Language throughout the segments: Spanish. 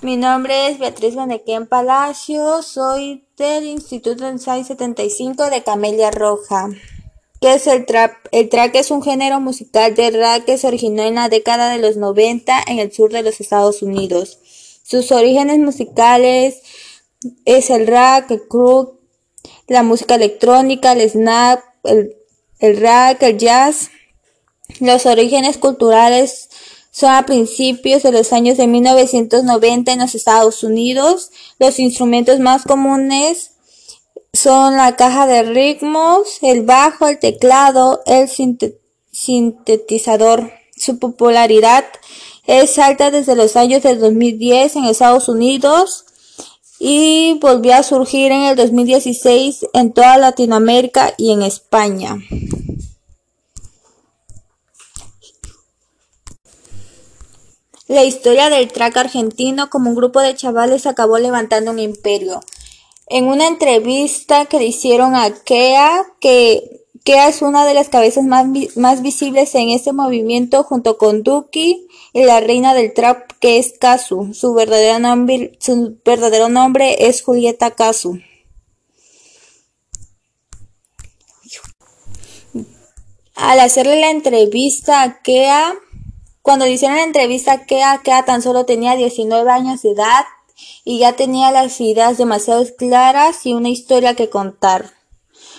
Mi nombre es Beatriz Benequén Palacio, soy del Instituto Ensayo 75 de Camelia Roja. ¿Qué es el trap? El trap es un género musical de rap que se originó en la década de los 90 en el sur de los Estados Unidos. Sus orígenes musicales es el rap, el crunk, la música electrónica, el snap, el, el rock, el jazz. Los orígenes culturales son a principios de los años de 1990 en los Estados Unidos. Los instrumentos más comunes son la caja de ritmos, el bajo, el teclado, el sintetizador. Su popularidad es alta desde los años del 2010 en Estados Unidos y volvió a surgir en el 2016 en toda Latinoamérica y en España. La historia del track argentino como un grupo de chavales acabó levantando un imperio. En una entrevista que le hicieron a Kea, que Kea es una de las cabezas más, más visibles en este movimiento junto con Duki y la reina del trap que es Kazu. Su verdadero nombre, su verdadero nombre es Julieta Kazu. Al hacerle la entrevista a Kea, cuando le hicieron la entrevista Kea, Kea tan solo tenía 19 años de edad y ya tenía las ideas demasiado claras y una historia que contar.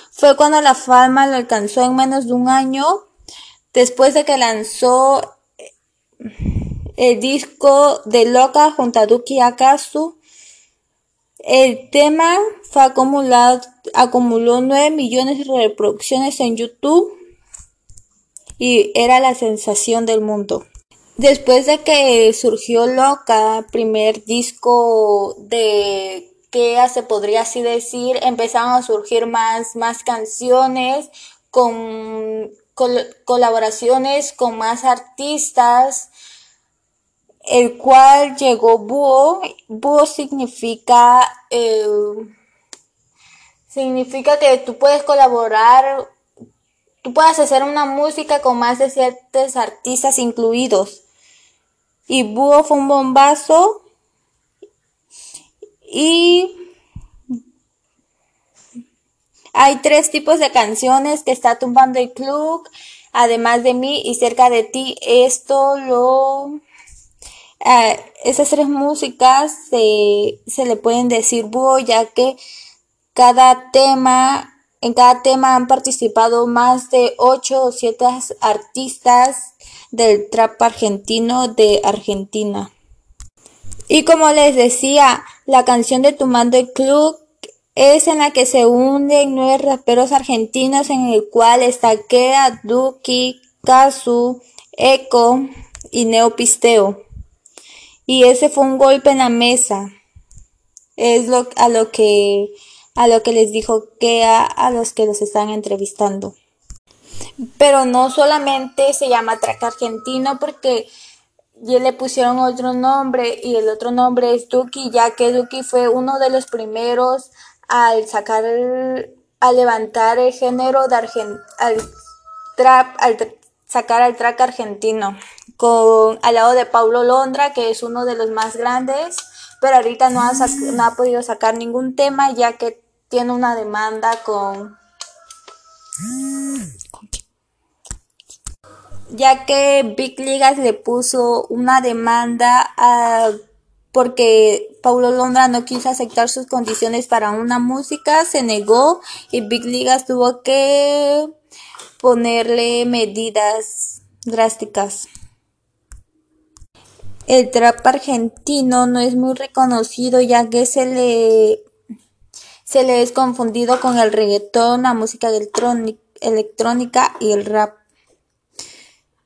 Fue cuando la fama lo alcanzó en menos de un año, después de que lanzó el disco de Loca junto a Duki Akasu. El tema fue acumulado, acumuló 9 millones de reproducciones en YouTube y era la sensación del mundo. Después de que surgió Loca, primer disco de que se podría así decir, empezaron a surgir más, más canciones con colaboraciones con más artistas, el cual llegó Búho. Búho significa, eh, significa que tú puedes colaborar, tú puedes hacer una música con más de ciertos artistas incluidos y Búho fue un bombazo y hay tres tipos de canciones que está tumbando el club, además de mí y cerca de ti. Esto lo... Eh, esas tres músicas se, se le pueden decir búho ya que cada tema, en cada tema han participado más de ocho o siete artistas del trap argentino de Argentina. Y como les decía, la canción de Tumando el Club es en la que se unen nueve raperos argentinos en el cual está Kea, Duki, Kazu, Eco y Neopisteo. Y ese fue un golpe en la mesa. Es lo, a lo que a lo que les dijo Kea a los que los están entrevistando. Pero no solamente se llama track argentino porque ya le pusieron otro nombre y el otro nombre es Duki, ya que Duki fue uno de los primeros al sacar, al levantar el género de al trap, al sacar al track argentino, con, al lado de Paulo Londra, que es uno de los más grandes, pero ahorita no ha, no ha podido sacar ningún tema ya que tiene una demanda con ya que Big Ligas le puso una demanda a, porque Paulo Londra no quiso aceptar sus condiciones para una música, se negó y Big Ligas tuvo que ponerle medidas drásticas. El trap argentino no es muy reconocido ya que se le se le es confundido con el reggaetón, la música electrónica y el rap.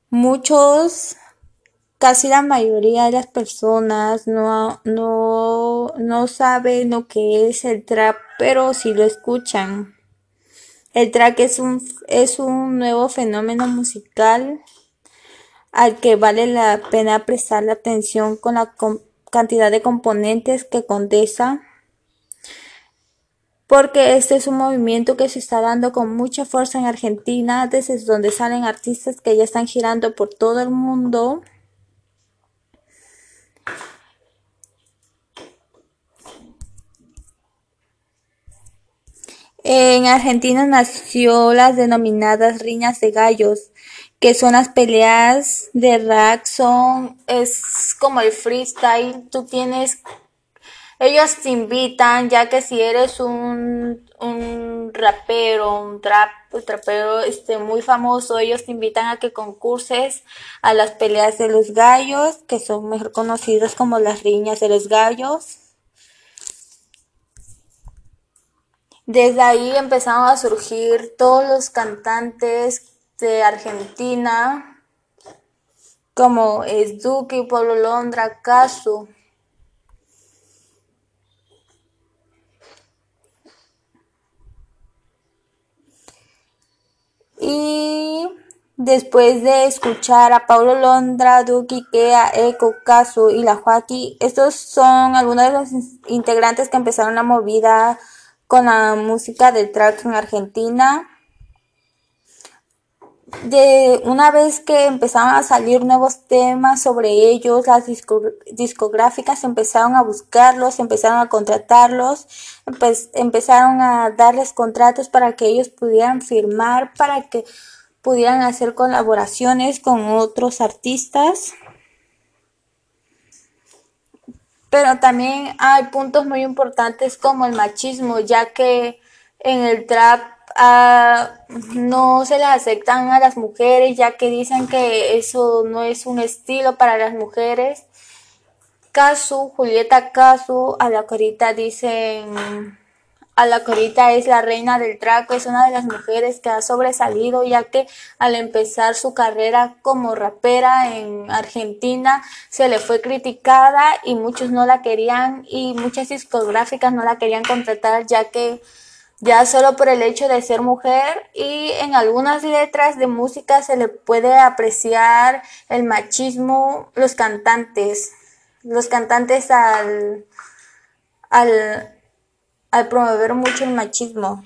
Muchos, casi la mayoría de las personas no, no, no saben lo que es el trap, pero sí lo escuchan. El trap es un, es un nuevo fenómeno musical al que vale la pena prestar atención con la cantidad de componentes que condensa porque este es un movimiento que se está dando con mucha fuerza en Argentina, desde donde salen artistas que ya están girando por todo el mundo. En Argentina nació las denominadas riñas de gallos, que son las peleas de rack, son, es como el freestyle, tú tienes ellos te invitan, ya que si eres un, un rapero, un trap, un trapero este, muy famoso, ellos te invitan a que concurses a las peleas de los gallos, que son mejor conocidas como las riñas de los gallos. Desde ahí empezaron a surgir todos los cantantes de Argentina, como es Duque, Pablo Londra, Casu. Y después de escuchar a Paulo Londra, Duque, Ikea, Eco, Casu y La Joaquín, estos son algunos de los integrantes que empezaron la movida con la música del track en Argentina. De una vez que empezaron a salir nuevos temas sobre ellos, las discográficas empezaron a buscarlos, empezaron a contratarlos, empezaron a darles contratos para que ellos pudieran firmar, para que pudieran hacer colaboraciones con otros artistas. Pero también hay puntos muy importantes como el machismo, ya que en el trap uh, no se les aceptan a las mujeres, ya que dicen que eso no es un estilo para las mujeres. Casu, Julieta Casu, a la corita dicen a la Corita es la reina del traco, es una de las mujeres que ha sobresalido ya que al empezar su carrera como rapera en Argentina se le fue criticada y muchos no la querían y muchas discográficas no la querían contratar ya que ya solo por el hecho de ser mujer y en algunas letras de música se le puede apreciar el machismo, los cantantes, los cantantes al, al al promover mucho el machismo.